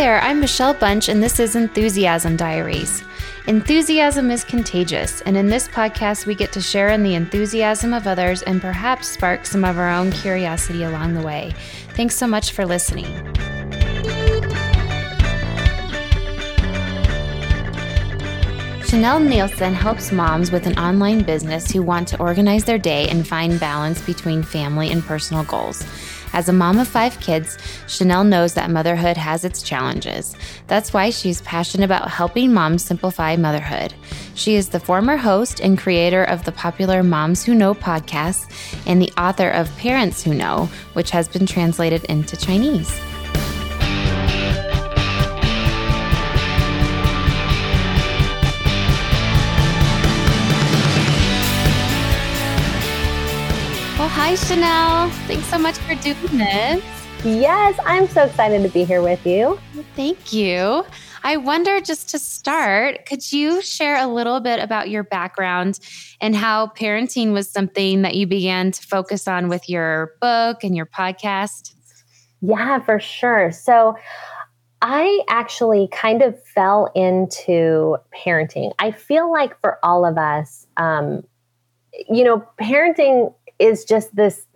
there, I'm Michelle Bunch, and this is Enthusiasm Diaries. Enthusiasm is contagious, and in this podcast, we get to share in the enthusiasm of others and perhaps spark some of our own curiosity along the way. Thanks so much for listening. Chanel Nielsen helps moms with an online business who want to organize their day and find balance between family and personal goals. As a mom of five kids, Chanel knows that motherhood has its challenges. That's why she's passionate about helping moms simplify motherhood. She is the former host and creator of the popular Moms Who Know podcast and the author of Parents Who Know, which has been translated into Chinese. Hi, Chanel. Thanks so much for doing this. Yes, I'm so excited to be here with you. Thank you. I wonder just to start, could you share a little bit about your background and how parenting was something that you began to focus on with your book and your podcast? Yeah, for sure. So, I actually kind of fell into parenting. I feel like for all of us, um, you know, parenting is just this.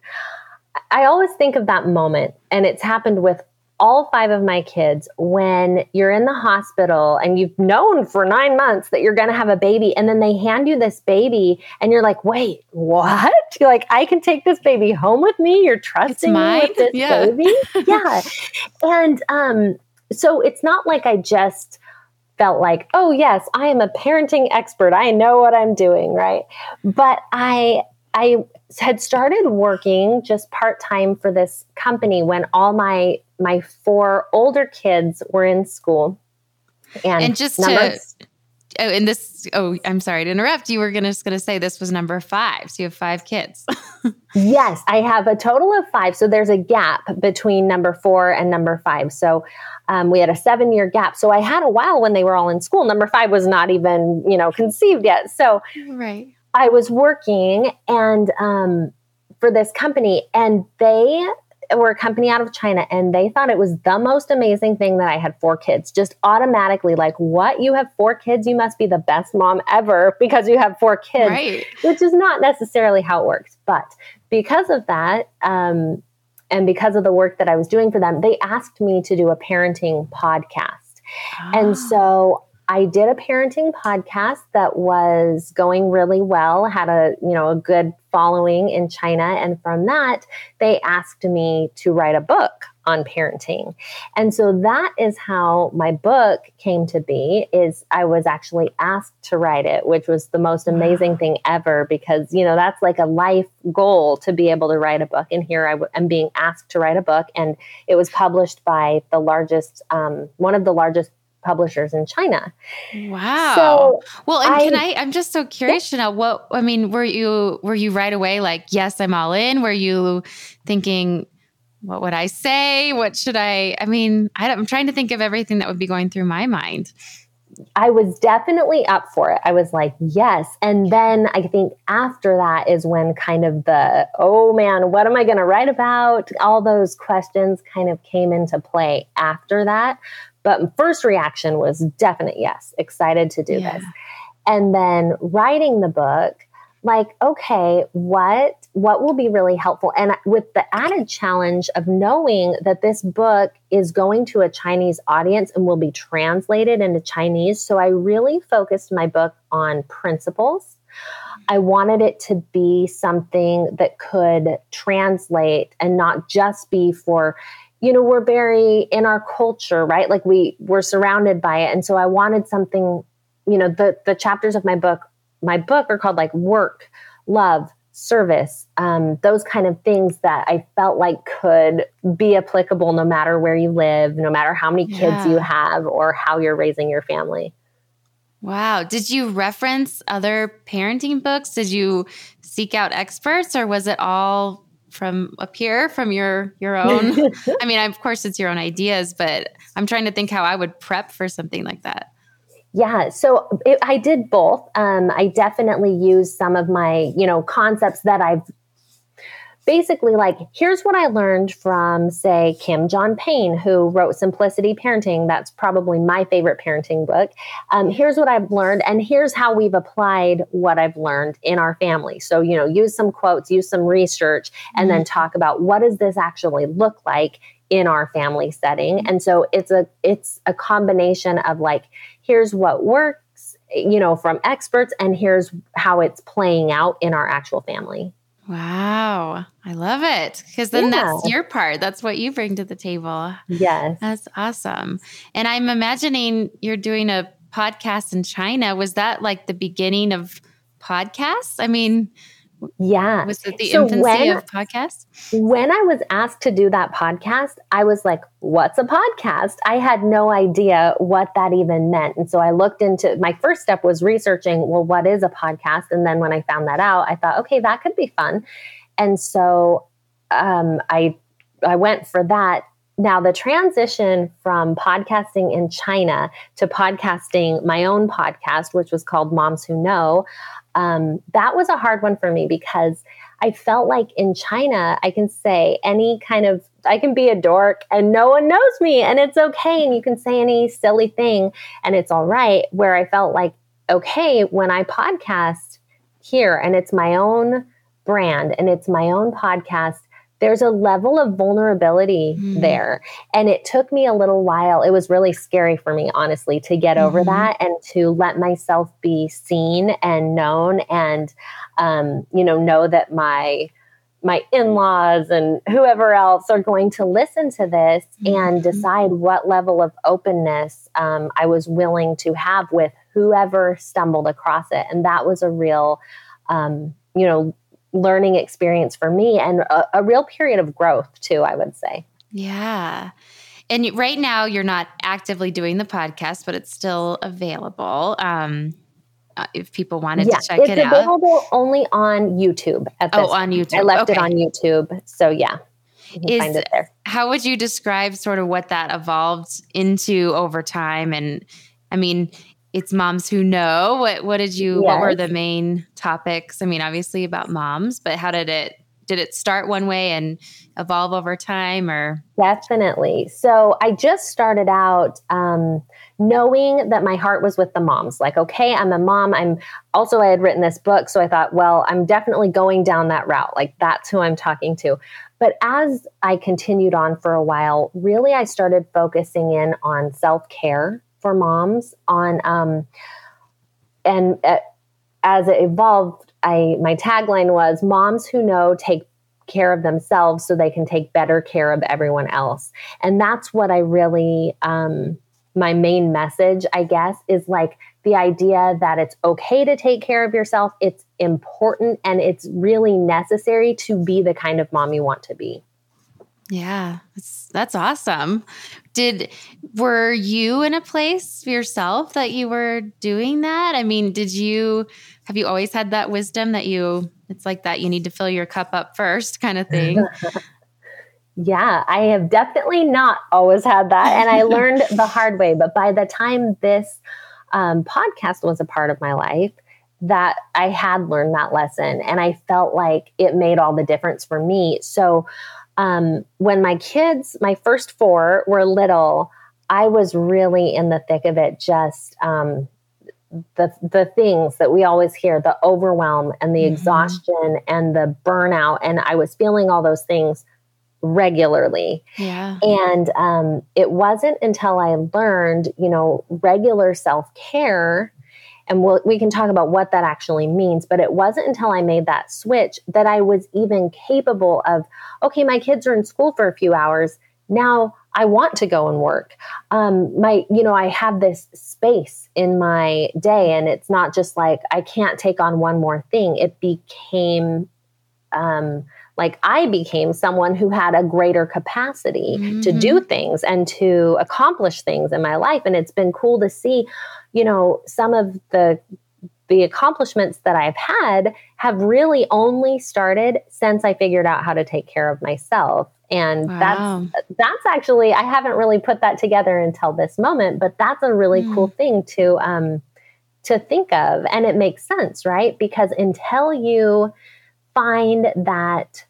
I always think of that moment, and it's happened with all five of my kids when you're in the hospital and you've known for nine months that you're going to have a baby and then they hand you this baby and you're like wait what? You're like i can take this baby home with me? You're trusting me with this yeah. baby? Yeah. And um so it's not like i just felt like oh yes i am a parenting expert. I know what i'm doing right? But i i had started working just part time for this company when all my my four older kids were in school. And, and just to oh, and this oh, I'm sorry to interrupt. You were gonna just gonna say this was number five. So you have five kids. yes, I have a total of five. So there's a gap between number four and number five. So um, we had a seven year gap. So I had a while when they were all in school. Number five was not even, you know, conceived yet. So right. I was working and um, for this company, and they were a company out of China, and they thought it was the most amazing thing that I had four kids. Just automatically, like, what? You have four kids? You must be the best mom ever because you have four kids, right. which is not necessarily how it works. But because of that, um, and because of the work that I was doing for them, they asked me to do a parenting podcast. Ah. And so I did a parenting podcast that was going really well, had a, you know, a good following in China and from that they asked me to write a book on parenting. And so that is how my book came to be is I was actually asked to write it, which was the most amazing thing ever because, you know, that's like a life goal to be able to write a book. And here I w- am being asked to write a book and it was published by the largest, um, one of the largest publishers in China. Wow. So well, and I, can I? I'm just so curious, yeah. Chanel. What I mean, were you were you right away like, yes, I'm all in? Were you thinking? What would I say? What should I? I mean, I I'm trying to think of everything that would be going through my mind. I was definitely up for it. I was like, yes. And then I think after that is when kind of the, oh man, what am I going to write about? All those questions kind of came into play after that. But first reaction was definite yes, excited to do yeah. this. And then writing the book, like, okay, what what will be really helpful? And with the added challenge of knowing that this book is going to a Chinese audience and will be translated into Chinese. So I really focused my book on principles. I wanted it to be something that could translate and not just be for you know we're very in our culture right? Like we we're surrounded by it. And so i wanted something you know the the chapters of my book my book are called like work love service um, those kind of things that i felt like could be applicable no matter where you live no matter how many kids yeah. you have or how you're raising your family. Wow. Did you reference other parenting books? Did you seek out experts or was it all from up here from your your own. I mean of course it's your own ideas but i'm trying to think how i would prep for something like that. Yeah so it, i did both. Um, i definitely used some of my you know concepts that i've basically like here's what i learned from say kim john payne who wrote simplicity parenting. That's probably my favorite parenting book. Um, here's what i've learned and here's how we've applied what i've learned in our family. So you know use some quotes use some research and mm-hmm. then talk about what does this actually look like in our family setting. And so it's a it's a combination of like here's what works you know from experts and here's how it's playing out in our actual family Wow. I love it. Because then yeah. that's your part. That's what you bring to the table. Yes. That's awesome. And I'm imagining you're doing a podcast in China. Was that like the beginning of podcasts? I mean, yeah. Was it the so infancy when, of podcasts? When I was asked to do that podcast, I was like, what's a podcast? I had no idea what that even meant. And so I looked into my first step was researching, well, what is a podcast? And then when I found that out, I thought, okay, that could be fun. And so um, I I went for that. Now, the transition from podcasting in China to podcasting my own podcast, which was called Moms Who Know, um, that was a hard one for me because I felt like in China, I can say any kind of, I can be a dork and no one knows me and it's okay. And you can say any silly thing and it's all right. Where I felt like, okay, when I podcast here and it's my own brand and it's my own podcast, there's a level of vulnerability mm-hmm. there. And it took me a little while. It was really scary for me, honestly, to get mm-hmm. over that and to let myself be seen and known and, um, you know, know that my, my in-laws and whoever else are going to listen to this mm-hmm. and decide what level of openness um, I was willing to have with whoever stumbled across it, and that was a real, um, you know, learning experience for me and a, a real period of growth too, I would say. Yeah. And right now, you're not actively doing the podcast, but it's still available. Um, uh, if people wanted yeah, to check it out, it's available only on YouTube. At oh, this oh, on YouTube. I left okay. it on YouTube, so yeah, Is, How would you describe sort of what that evolved into over time? And I mean, it's moms who know. What what did you yes. what were the main topics? I mean, obviously about moms, but how did it did it start one way and evolve over time or definitely so i just started out um, knowing that my heart was with the moms like okay i'm a mom i'm also i had written this book so i thought well i'm definitely going down that route like that's who i'm talking to but as i continued on for a while really i started focusing in on self-care for moms on um, and uh, as it evolved i my tagline was moms who know take care of themselves so they can take better care of everyone else. And that's what i really um, my main message i guess is like the idea that it's okay to take care of yourself. It's important and it's really necessary to be the kind of mom you want to be. Yeah, that's that's awesome. Did were you in a place yourself that you were doing that? I mean, did you have you always had that wisdom that you it's like that you need to fill your cup up first kind of thing? yeah, I have definitely not always had that and I learned the hard way, but by the time this um, podcast was a part of my life, that I had learned that lesson and I felt like it made all the difference for me. So um, when my kids, my first four, were little, I was really in the thick of it, just um, the the things that we always hear, the overwhelm and the mm-hmm. exhaustion and the burnout, and I was feeling all those things regularly. Yeah. And um, it wasn't until I learned, you know, regular self care and we'll, we can talk about what that actually means. But it wasn't until I made that switch that I was even capable of, okay, my kids are in school for a few hours. Now I want to go and work. Um, my, you know, I have this space in my day, and it's not just like I can't take on one more thing. It became um, like I became someone who had a greater capacity mm-hmm. to do mm-hmm. things and to accomplish things in my life. And it's been cool to see, you know, some of the the accomplishments that I've had have really only started since I figured out how to take care of myself. And wow. that's that's actually I haven't really put that together until this moment, but that's a really mm. cool thing to um to think of and it makes sense, right? Because until you find that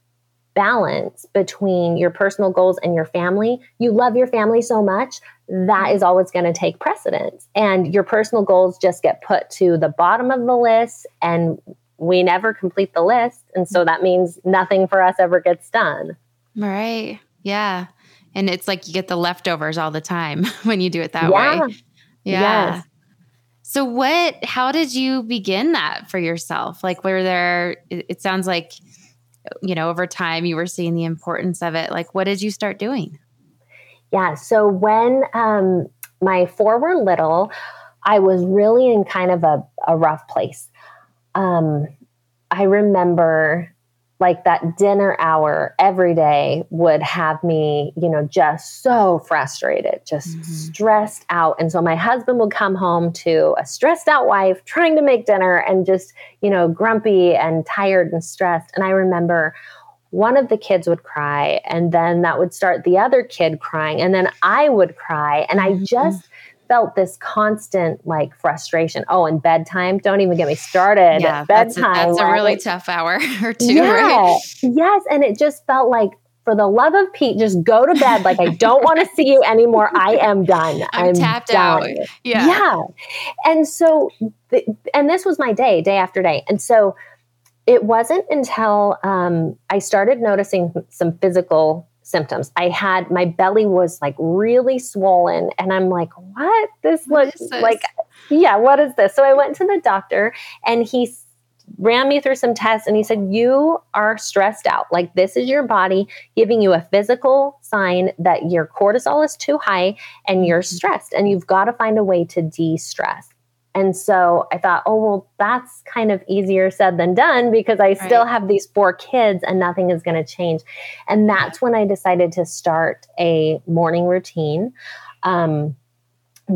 balance between your personal goals and your family, you love your family so much, that is always going to take precedence. And your personal goals just get put to the bottom of the list, and we never complete the list. And so that means nothing for us ever gets done. Right. Yeah. And it's like you get the leftovers all the time when you do it that yeah. way. Yeah. Yes. So what how did you begin that for yourself? Like were there it, sounds like you know over time you were seeing the importance of it. Like what did you start doing? Yeah, so when um my four were little, I was really in kind of a, a rough place. Um I remember like that dinner hour every day would have me, you know, just so frustrated, just mm-hmm. stressed out. And so my husband would come home to a stressed out wife trying to make dinner and just, you know, grumpy and tired and stressed. And I remember one of the kids would cry and then that would start the other kid crying and then I would cry and I mm-hmm. just felt this constant like frustration. Oh, and bedtime. Don't even get me started. Yeah, bedtime. That's a, that's a really tough hour or two, yeah, right? Yes. And it just felt like for the love of Pete, just go to bed. Like I don't want to see you anymore. I am done. I'm, I'm tapped done. out. Yeah. Yeah. And so, the, and this was my day, day after day. And so it wasn't until um, I started noticing some physical symptoms. I had my belly was like really swollen, and I'm like, what? This what looks this? like, yeah, what is this? So I went to the doctor, and he ran me through some tests, and he said, you are stressed out. Like this is your body giving you a physical sign that your cortisol is too high and you're mm-hmm. stressed, and you've got to find a way to de stress. And so I thought, oh, well, that's kind of easier said than done because I still right. have these four kids and nothing is going to change. And that's when I decided to start a morning routine, um,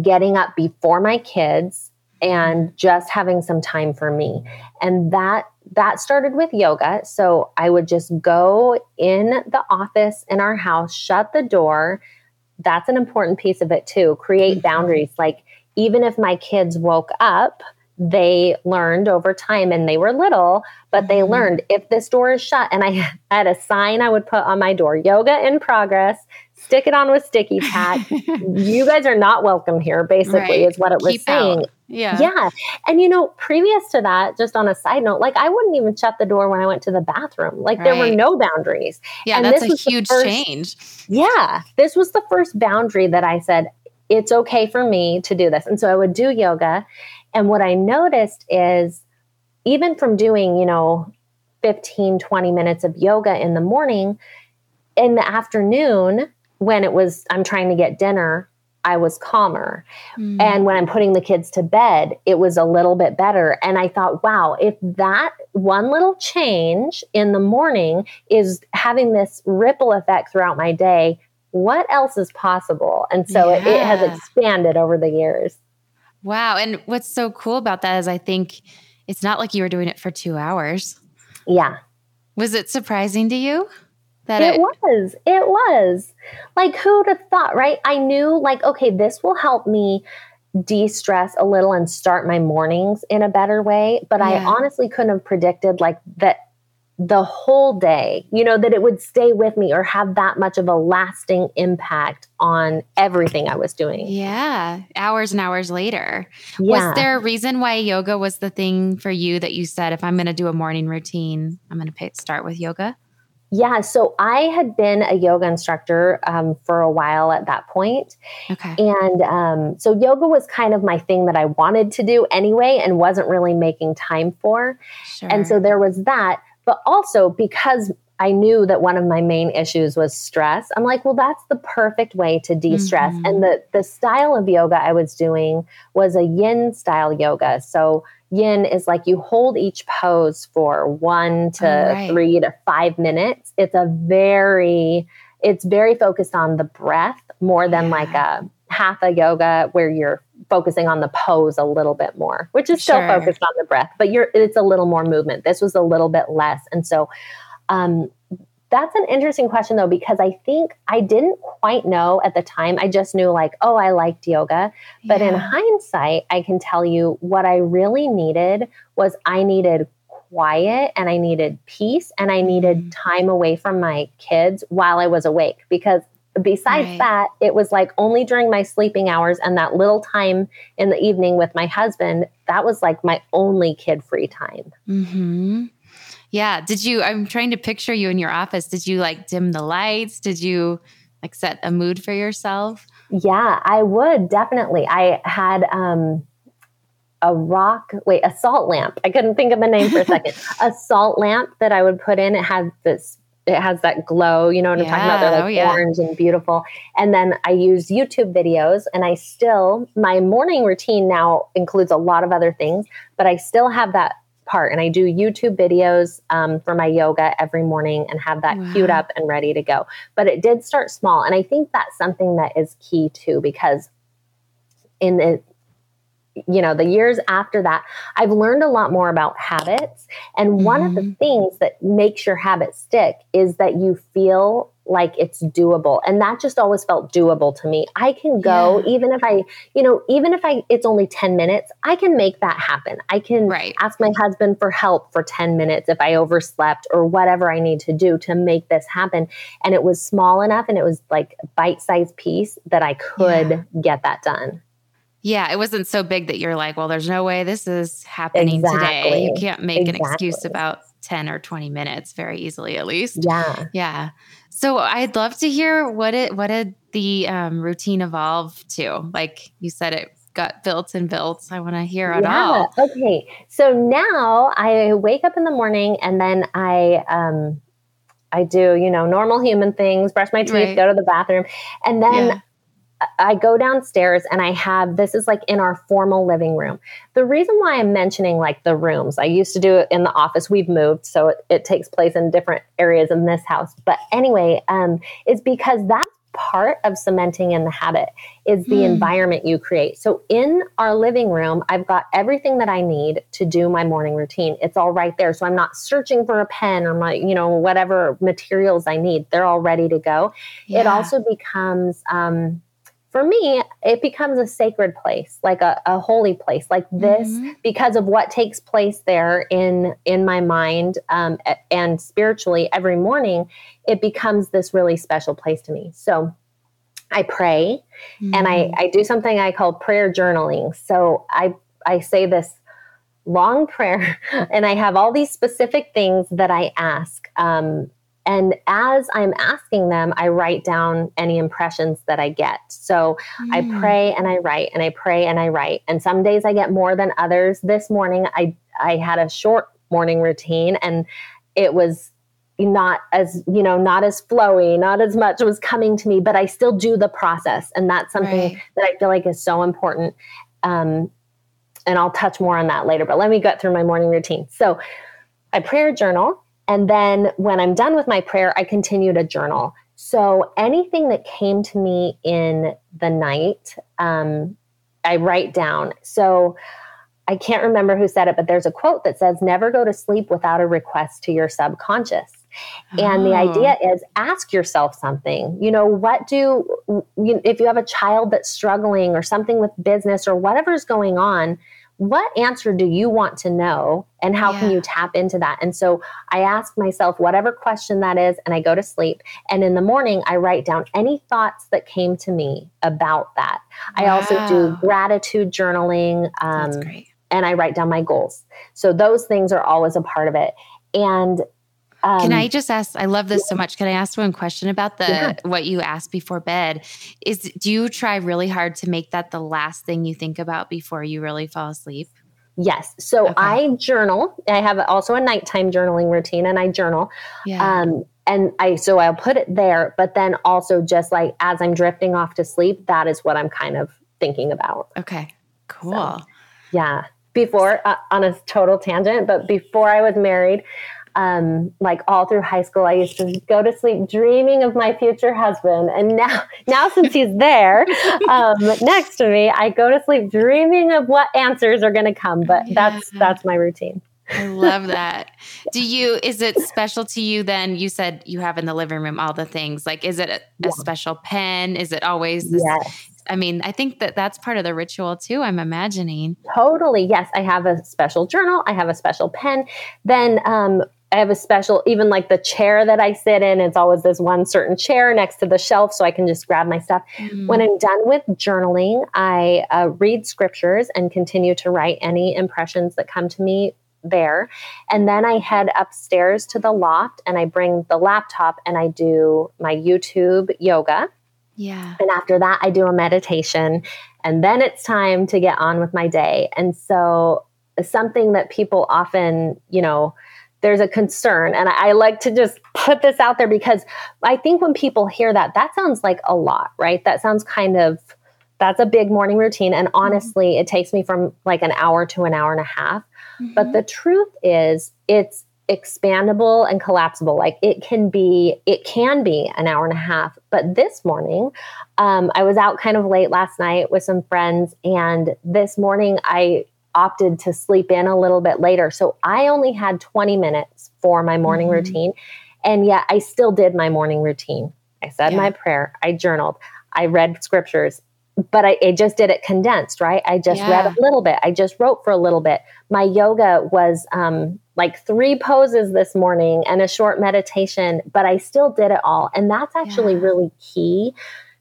getting up before my kids and just having some time for me. And that that started with yoga. So I would just go in the office in our house, shut the door. That's an important piece of it too. Create mm-hmm. boundaries. Like even if my kids woke up, they learned over time and they were little, but they mm-hmm. learned if this door is shut and I had a sign I would put on my door, yoga in progress, stick it on with sticky tack. you guys are not welcome here, basically, right. is what it was Keep saying. Out. Yeah. Yeah. And you know, previous to that, just on a side note, like I wouldn't even shut the door when I went to the bathroom. Like right. there were no boundaries. Yeah, and that's a huge first, change. Yeah. This was the first boundary that I said, it's okay for me to do this. And so I would do yoga. And what I noticed is even from doing, you know, 15, 20 minutes of yoga in the morning, in the afternoon, when it was, I'm trying to get dinner, I was calmer. Mm. And when I'm putting the kids to bed, it was a little bit better. And I thought, wow, if that one little change in the morning is having this ripple effect throughout my day, what else is possible? And so yeah. it, it has expanded over the years. Wow. And what's so cool about that is I think it's not like you were doing it for two hours. Yeah. Was it surprising to you? That it, it was. It was. Like, who'd have thought, right? I knew, like, okay, this will help me de stress a little and start my mornings in a better way. But yeah. I honestly couldn't have predicted, like, that the whole day, you know, that it would stay with me or have that much of a lasting impact on everything I was doing. Yeah, hours and hours later. Yeah. Was there a reason why yoga was the thing for you that you said, if I'm going to do a morning routine, I'm going to start with yoga? Yeah, so I had been a yoga instructor um, for a while at that point. Okay. And um, so yoga was kind of my thing that I wanted to do anyway and wasn't really making time for. Sure. And so there was that but also because I knew that one of my main issues was stress. I'm like, well, that's the perfect way to de-stress. Mm-hmm. And the the style of yoga I was doing was a yin style yoga. So yin is like you hold each pose for one to right. three to five minutes. It's a very, it's very focused on the breath more than yeah. like a hatha yoga where you're focusing on the pose a little bit more, which is still sure. focused on the breath, but you're it's a little more movement. This was a little bit less. And so um, that's an interesting question though, because I think I didn't quite know at the time. I just knew like, oh, I liked yoga. But yeah. in hindsight, I can tell you what I really needed was I needed quiet and I needed peace and I needed Mm. time away from my kids while I was awake because besides Right. that it was like only during my sleeping hours and that little time in the evening with my husband that was like my only kid free time. hmm Yeah. Did you? I'm trying to picture you in your office. Did you like dim the lights? Did you like set a mood for yourself? Yeah, I would definitely. I had um a rock, wait, a salt lamp. I couldn't think of the name for a second. a salt lamp that I would put in. It had this it has that glow, you know what I'm talking about? They're like oh, yeah. orange and beautiful. And then I use YouTube videos and I still my morning routine now includes a lot of other things, but I still have that part and I do YouTube videos um, for my yoga every morning and have that queued up and ready to go. But it did start small. And I think that's something that is key too, because in the you know the years after that i've learned a lot more about habits and one of the Mhm. things that makes your habit stick is that you feel like it's doable and that just always felt doable to me i can go Yeah. even if i you know even if i it's only 10 minutes i can make that happen i can Right. ask my husband for help for 10 minutes if i overslept or whatever i need to do to make this happen and it was small enough and it was like bite-sized piece that i could Yeah. get that done Yeah. It wasn't so big that you're like, well, there's no way this is happening today. You can't make an excuse about 10 or 20 minutes very easily, at least. yeah Yeah. So I'd love to hear what it what did the um, routine evolve to? Like you said, it got built and built. I want to hear it all. Okay. So now I wake up in the morning and then I um I do, you know, normal human things, brush my teeth, Right. go to the bathroom, and then Yeah. I go downstairs and I have this is like in our formal living room. The reason why I'm mentioning like the rooms, I used to do it in the office. We've moved, so it, it takes place in different areas in this house. But anyway, um, is because that's part of cementing in the habit is the Hmm. environment you create. So in our living room, I've got everything that I need to do my morning routine. It's all right there. So I'm not searching for a pen or my, you know, whatever materials I need. They're all ready to go it also becomes um, for me it becomes a sacred place like a, a holy place like this Mhm. because of what takes place there in in my mind um, and spiritually every morning it becomes this really special place to me so i pray and I, Mhm. I do something I call prayer journaling. So I I say this long prayer, and I have all these specific things that I ask. Um, and as I'm asking them, I write down any impressions that I get. So I Mm. pray and I write and I pray and I write. And some days I get more than others. This morning I I had a short morning routine and it was not as you know not as flowy not as much was coming to me but i still do the process and that's something Right. that i feel like is so important um, and i'll touch more on that later but let me get through my morning routine so i prayer journal and then when i'm done with my prayer i continue to journal so anything that came to me in the night um, i write down so I can't remember who said it, but there's a quote that says, Never go to sleep without a request to your subconscious. And the Oh. idea is ask yourself something. You know, what do, you, if you have a child that's struggling or something with business or whatever's going on, what answer do you want to know and how can you tap into that? And so I ask myself whatever question that is and I go to sleep. And in the morning, I write down any thoughts that came to me about that. I also do gratitude journaling. Um, and I write down my goals. So those things are always a part of it. And um, Can I just ask? I love this so much. Can I ask one question about the Yeah. what you asked before bed? Is do you try really hard to make that the last thing you think about before you really fall asleep? Yes. So Okay. I journal. I have also a nighttime journaling routine, and I journal. Yeah. Um, and I so I'll put it there, but then also just like as I'm drifting off to sleep, that is what I'm kind of thinking about. okay. Cool. Yeah. Before uh, on a total tangent, but before I was married, um, like all through high school, I used to go to sleep dreaming of my future husband. And now, now since he's there um, next to me, I go to sleep dreaming of what answers are going to come. But that's that's my routine. I love that. Do you, is it special to you then? You said you have in the living room all the things. Like, is it a, yeah. a special pen? Is it always this? Yes. I mean, I think that that's part of the ritual too, I'm imagining. Totally. Yes. I have a special journal, I have a special pen. Then, um, I have a special, even like the chair that I sit in, it's always this one certain chair next to the shelf so I can just grab my stuff. Mm-hmm. When I'm done with journaling, I uh, read scriptures and continue to write any impressions that come to me there. And then I head upstairs to the loft and I bring the laptop and I do my YouTube yoga. Yeah. And after that, I do a meditation. And then it's time to get on with my day. And so, something that people often, you know, there's a concern. And I, I, like to just put this out there because I think when people hear that, that sounds like a lot, right? That sounds kind of, that's a big morning routine. And mm-hmm. honestly, mm-hmm. it takes me from like an hour to an hour and a half. Mm-hmm. But the truth is, it's expandable and collapsible. Like it can be, it can be an hour and a half. But this morning, um, I was out kind of late last night with some friends, and this morning I opted to sleep in a little bit later. So I only had 20 minutes for my morning mm-hmm. routine. And yet I still did my morning routine. I said yeah. my prayer, I journaled, I read scriptures, but I, I, just did it condensed, right? I just yeah. read a little bit. I just wrote for a little bit. My yoga was um, like three poses this morning and a short meditation, but I still did it all. And that's actually yeah. really key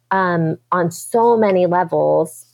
um, on so many levels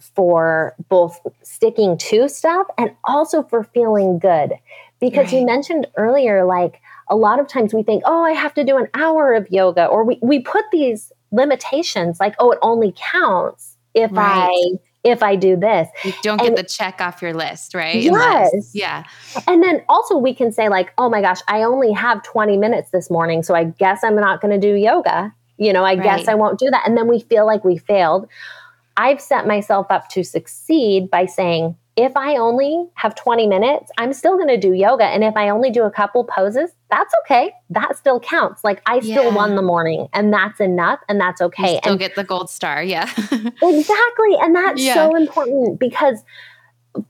for both sticking to stuff and also for feeling good. Because right. you mentioned earlier, like a lot of times we think, oh, I have to do an hour of yoga, or we, we put these limitations like, oh, it only counts if right. I if I do this. You don't and, get the check off your list, right? Yes. Unless, yeah. And then also we can say, like, oh my gosh, I only have 20 minutes this morning. So I guess I'm not going to do yoga. You know, I right. guess I won't do that. And then we feel like we failed. I've set myself up to succeed by saying, if I only have 20 minutes, I'm still going to do yoga. And if I only do a couple poses, that's okay. That still counts. Like I still yeah. won the morning and that's enough and that's okay. You still and get the gold star. Yeah. exactly. And that's yeah. so important because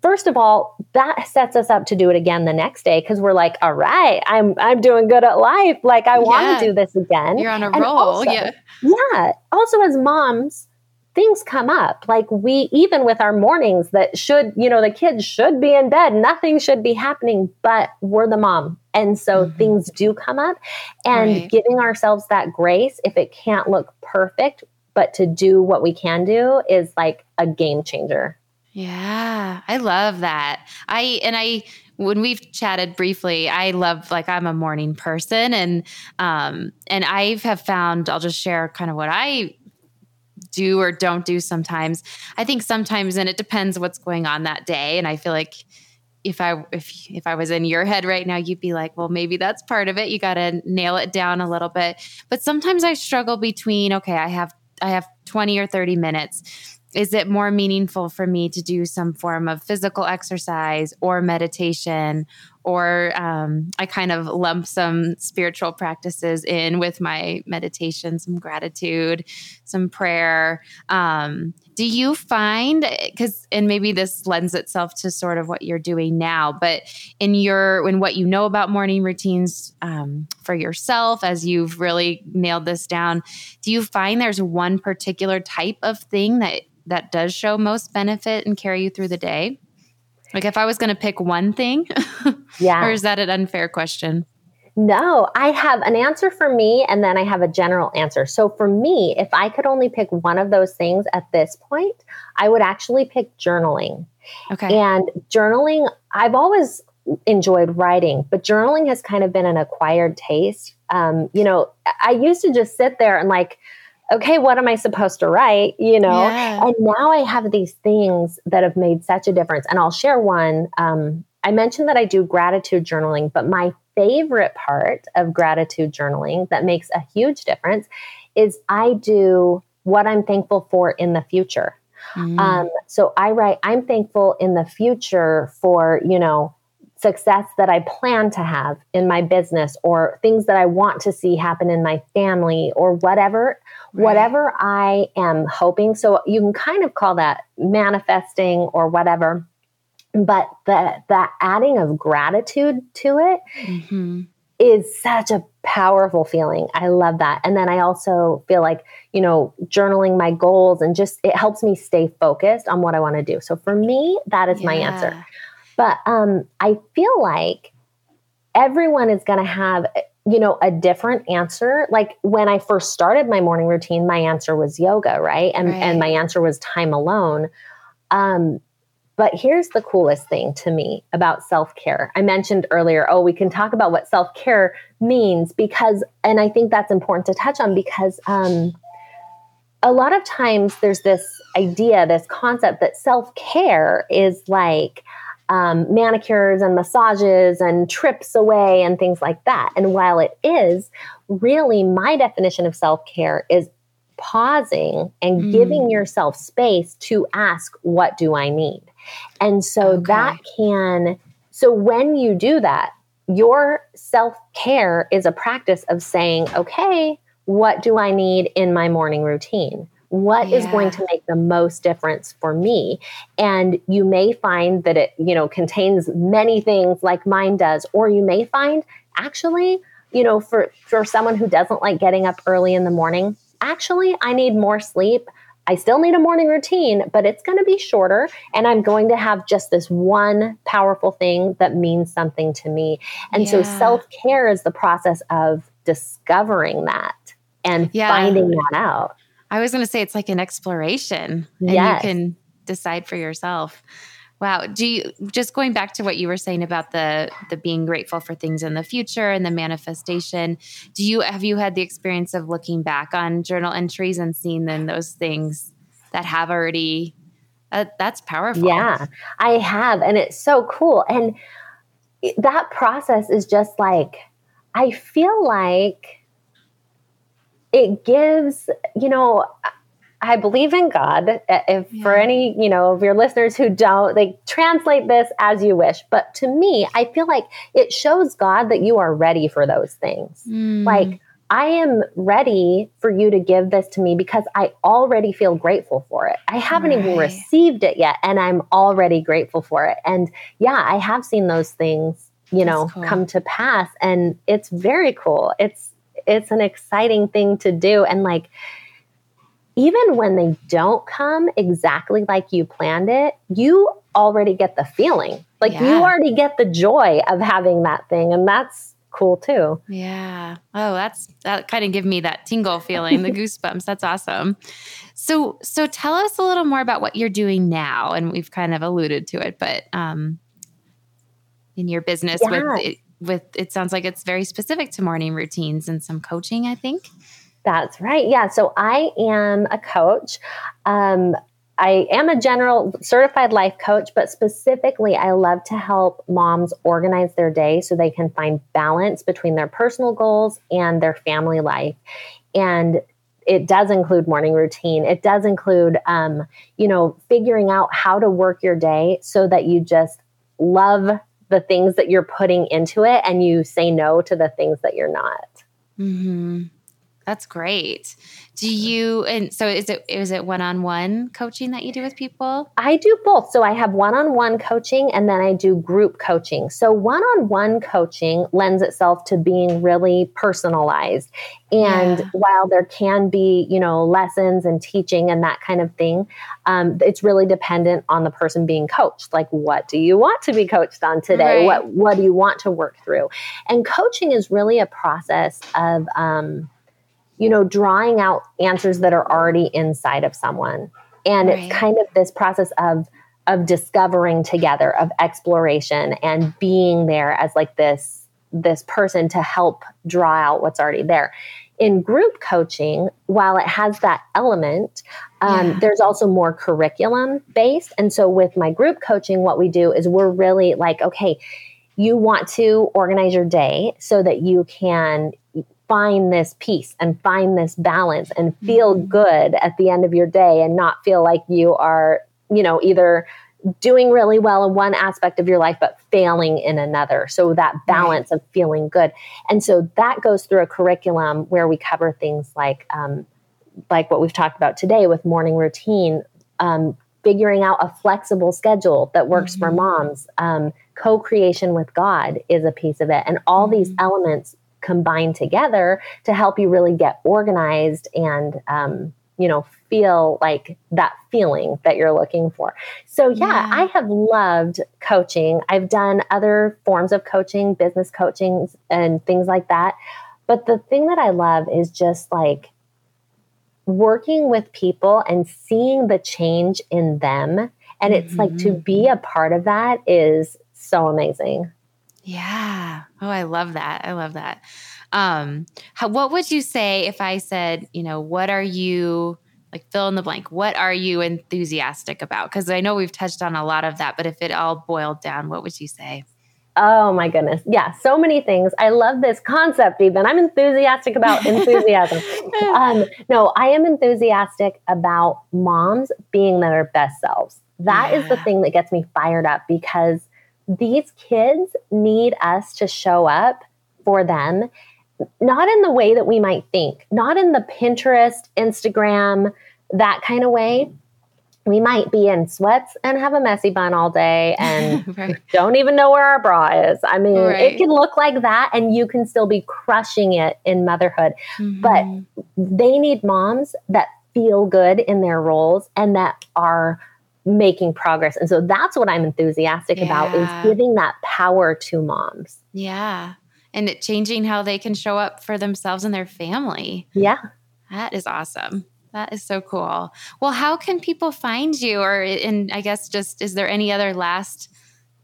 first of all, that sets us up to do it again the next day because we're like, all right, I'm I'm doing good at life. Like I want yeah. to do this again. You're on a and roll. Also, yeah. Yeah. Also as moms, things come up. Like we, even with our mornings that should, you know, the kids should be in bed, nothing should be happening, but we're the mom. And so mm-hmm. things do come up and right. giving ourselves that grace, if it can't look perfect, but to do what we can do is like a game changer. Yeah, I love that. I, and I, when we've chatted briefly, I love like I'm a morning person and um and I have found I'll just share kind of what I do or don't do sometimes. I think sometimes, and it depends what's going on that day. And I feel like if I if if I was in your head right now, you'd be like, well, maybe that's part of it. You got to nail it down a little bit. But sometimes I struggle between okay, I have I have 20 or 30 minutes. Is it more meaningful for me to do some form of physical exercise or meditation or um, I kind of lump some spiritual practices in with my meditation, some gratitude, some prayer. Um, do you find because and maybe this lends itself to sort of what you're doing now, but in your in what you know about morning routines um, for yourself, as you've really nailed this down, do you find there's one particular type of thing that that does show most benefit and carry you through the day? Like if I was going to pick one thing, yeah. or is that an unfair question? No, I have an answer for me and then I have a general answer. So for me, if I could only pick one of those things at this point, I would actually pick journaling. Okay. And journaling, I've always enjoyed writing, but journaling has kind of been an acquired taste. Um, you know, I used to just sit there and like okay, what am I supposed to write? You know, yeah. and now I have these things that have made such a difference. And I'll share one. Um, I mentioned that I do gratitude journaling, but my favorite part of gratitude journaling that makes a huge difference is I do what I'm thankful for in the future. Mm. Um, so I write, I'm thankful in the future for, you know, success that I plan to have in my business or things that I want to see happen in my family or whatever right. whatever I am hoping so you can kind of call that manifesting or whatever but the the adding of gratitude to it mm-hmm. is such a powerful feeling. I love that. And then I also feel like, you know, journaling my goals and just it helps me stay focused on what I want to do. So for me, that is yeah. my answer. But um I feel like everyone is going to have you know a different answer like when i first started my morning routine my answer was yoga right and right. and my answer was time alone um but here's the coolest thing to me about self care. I mentioned earlier, oh, we can talk about what self care means because, and I think that's important to touch on because um, a lot of times there's this idea, this concept that self care is like um, manicures and massages and trips away and things like that. And while it is, really, my definition of self care is pausing and mm. giving yourself space to ask, What do I need? And so okay. that can, so when you do that, your self care is a practice of saying, okay, what do I need in my morning routine? What yeah. is going to make the most difference for me? And you may find that it, you know, contains many things like mine does, or you may find actually, you know, for for someone who doesn't like getting up early in the morning, actually I need more sleep. I still need a morning routine, but it's going to be shorter. And I'm going to have just this one powerful thing that means something to me. And yeah. so self care is the process of discovering that and yeah. finding that out. I was going to say it's like an exploration and yes. you can decide for yourself. Wow. Do you just going back to what you were saying about the the being grateful for things in the future and the manifestation? Do you have you had the experience of looking back on journal entries and seeing then those things that have already uh, that's powerful. Yeah, I have and it's so cool and that process is just like I feel like it gives, you know, I believe in God. If yeah. for any, you know, of your listeners who don't, they translate this as you wish. But to me, I feel like it shows God that you are ready for those things. Mm. Like I am ready for you to give this to me because I already feel grateful for it. I haven't right. even received it yet and I'm already grateful for it. And yeah, I have seen those things, you That's know, cool. come to pass and it's very cool. It's it's an exciting thing to do and like even when they don't come exactly like you planned it, you already get the feeling. Like yeah. you already get the joy of having that thing. And that's cool too. Yeah. Oh, that's that kind of give me that tingle feeling, the goosebumps. That's awesome. So so tell us a little more about what you're doing now. And we've kind of alluded to it, but um in your business yeah. with it, with it sounds like it's very specific to morning routines and some coaching, I think. That's right. Yeah. So I am a coach. Um, I am a general certified life coach, but specifically, I love to help moms organize their day so they can find balance between their personal goals and their family life. And it does include morning routine. It does include, um, you know, figuring out how to work your day so that you just love the things that you're putting into it and you say no to the things that you're not. Mm-hmm. That's great. Do you and so is it is it one-on-one coaching that you do with people? I do both. So I have one-on-one coaching and then I do group coaching. So one-on-one coaching lends itself to being really personalized. And yeah. while there can be, you know, lessons and teaching and that kind of thing, um, it's really dependent on the person being coached. Like, what do you want to be coached on today? Right. What What do you want to work through? And coaching is really a process of um, you know, drawing out answers that are already inside of someone. And right. it's kind of this process of of discovering together, of exploration and being there as like this this person to help draw out what's already there. In group coaching, while it has that element, um, yeah. there's also more curriculum based. And so with my group coaching, what we do is we're really like, okay, you want to organize your day so that you can find this peace and find this balance and feel mm-hmm. good at the end of your day and not feel like you are, you know, either doing really well in one aspect of your life but failing in another. So that balance right. of feeling good. And so that goes through a curriculum where we cover things like um, like what we've talked about today with morning routine, um, figuring out a flexible schedule that works mm-hmm. for moms. Um, Co creation with God is a piece of it. And all mm-hmm. these elements combine together to help you really get organized and, um, you know, feel like that feeling that you're looking for. So, yeah, yeah, I have loved coaching. I've done other forms of coaching, business coaching, and things like that. But the thing that I love is just like working with people and seeing the change in them. And it's mm-hmm. like to be mm-hmm. a part of that is so amazing. Yeah. Oh, I love that. I love that. Um, how, what would you say if I said, you know, what are you like fill in the blank? What are you enthusiastic about? Because I know we've touched on a lot of that, but if it all boiled down, what would you say? Oh my goodness. Yeah, so many things. I love this concept, even. I'm enthusiastic about enthusiasm. um, no, I am enthusiastic about moms being their best selves. That yeah. is the thing that gets me fired up because these kids need us to show up for them, not in the way that we might think, not in the Pinterest, Instagram, that kind of way, we might be in sweats and have a messy bun all day and right. don't even know where our bra is. I mean, right. it can look like that and you can still be crushing it in motherhood. Mm-hmm. But they need moms that feel good in their roles and that are making progress. And so that's what I'm enthusiastic yeah. about is giving that power to moms. Yeah. And it changing how they can show up for themselves and their family. Yeah. That is awesome. That is so cool. Well, how can people find you? Or, and I guess just is there any other last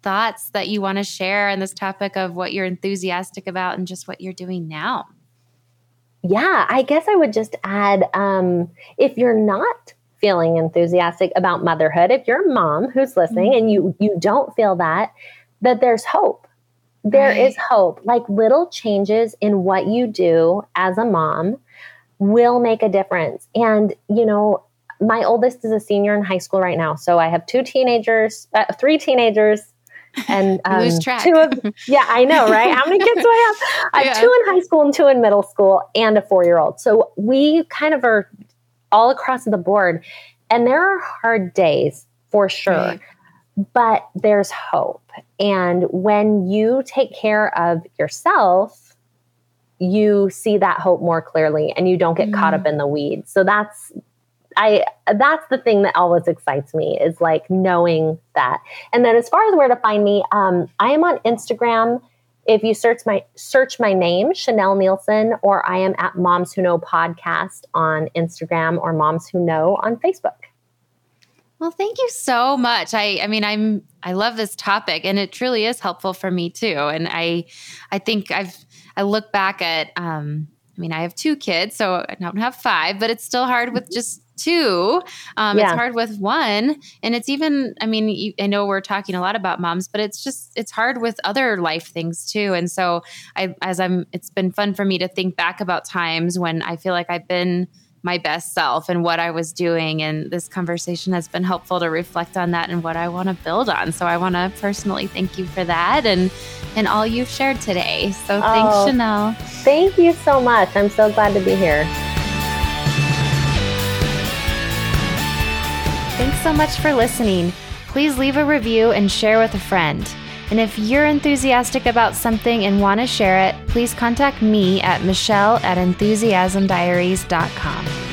thoughts that you want to share on this topic of what you're enthusiastic about and just what you're doing now? Yeah, I guess I would just add um, if you're not feeling enthusiastic about motherhood, if you're a mom who's listening mm-hmm. and you you don't feel that, that there's hope. There right. is hope. Like little changes in what you do as a mom will make a difference. And, you know, my oldest is a senior in high school right now. So I have two teenagers, uh, three teenagers, and um, lose track. two of yeah, I know, right? How many kids do I have? I have yeah. two in high school and two in middle school, and a four year old. So we kind of are all across the board, and there are hard days for sure. Right. But there's hope. And when you take care of yourself, you see that hope more clearly and you don't get mm. caught up in the weeds. So that's I that's the thing that always excites me is like knowing that. And then as far as where to find me, um, I am on Instagram. If you search my search my name, Chanel Nielsen, or I am at Moms Who Know Podcast on Instagram or Moms Who Know on Facebook. Well, thank you so much. I I mean, I'm I love this topic and it truly is helpful for me too. And I I think I've I look back at, um, I mean, I have two kids, so I don't have five, but it's still hard with just two. Um, yeah. It's hard with one. And it's even, I mean, you, I know we're talking a lot about moms, but it's just, it's hard with other life things too. And so I, as I'm, it's been fun for me to think back about times when I feel like I've been, my best self and what I was doing. And this conversation has been helpful to reflect on that and what I want to build on. So I want to personally thank you for that and and all you've shared today. So thanks, oh, Chanel. Thank you so much. I'm so glad to be here. Thanks so much for listening. Please leave a review and share with a friend. And if you're enthusiastic about something and want to share it, please contact me at michelle at enthusiasmdiaries.com.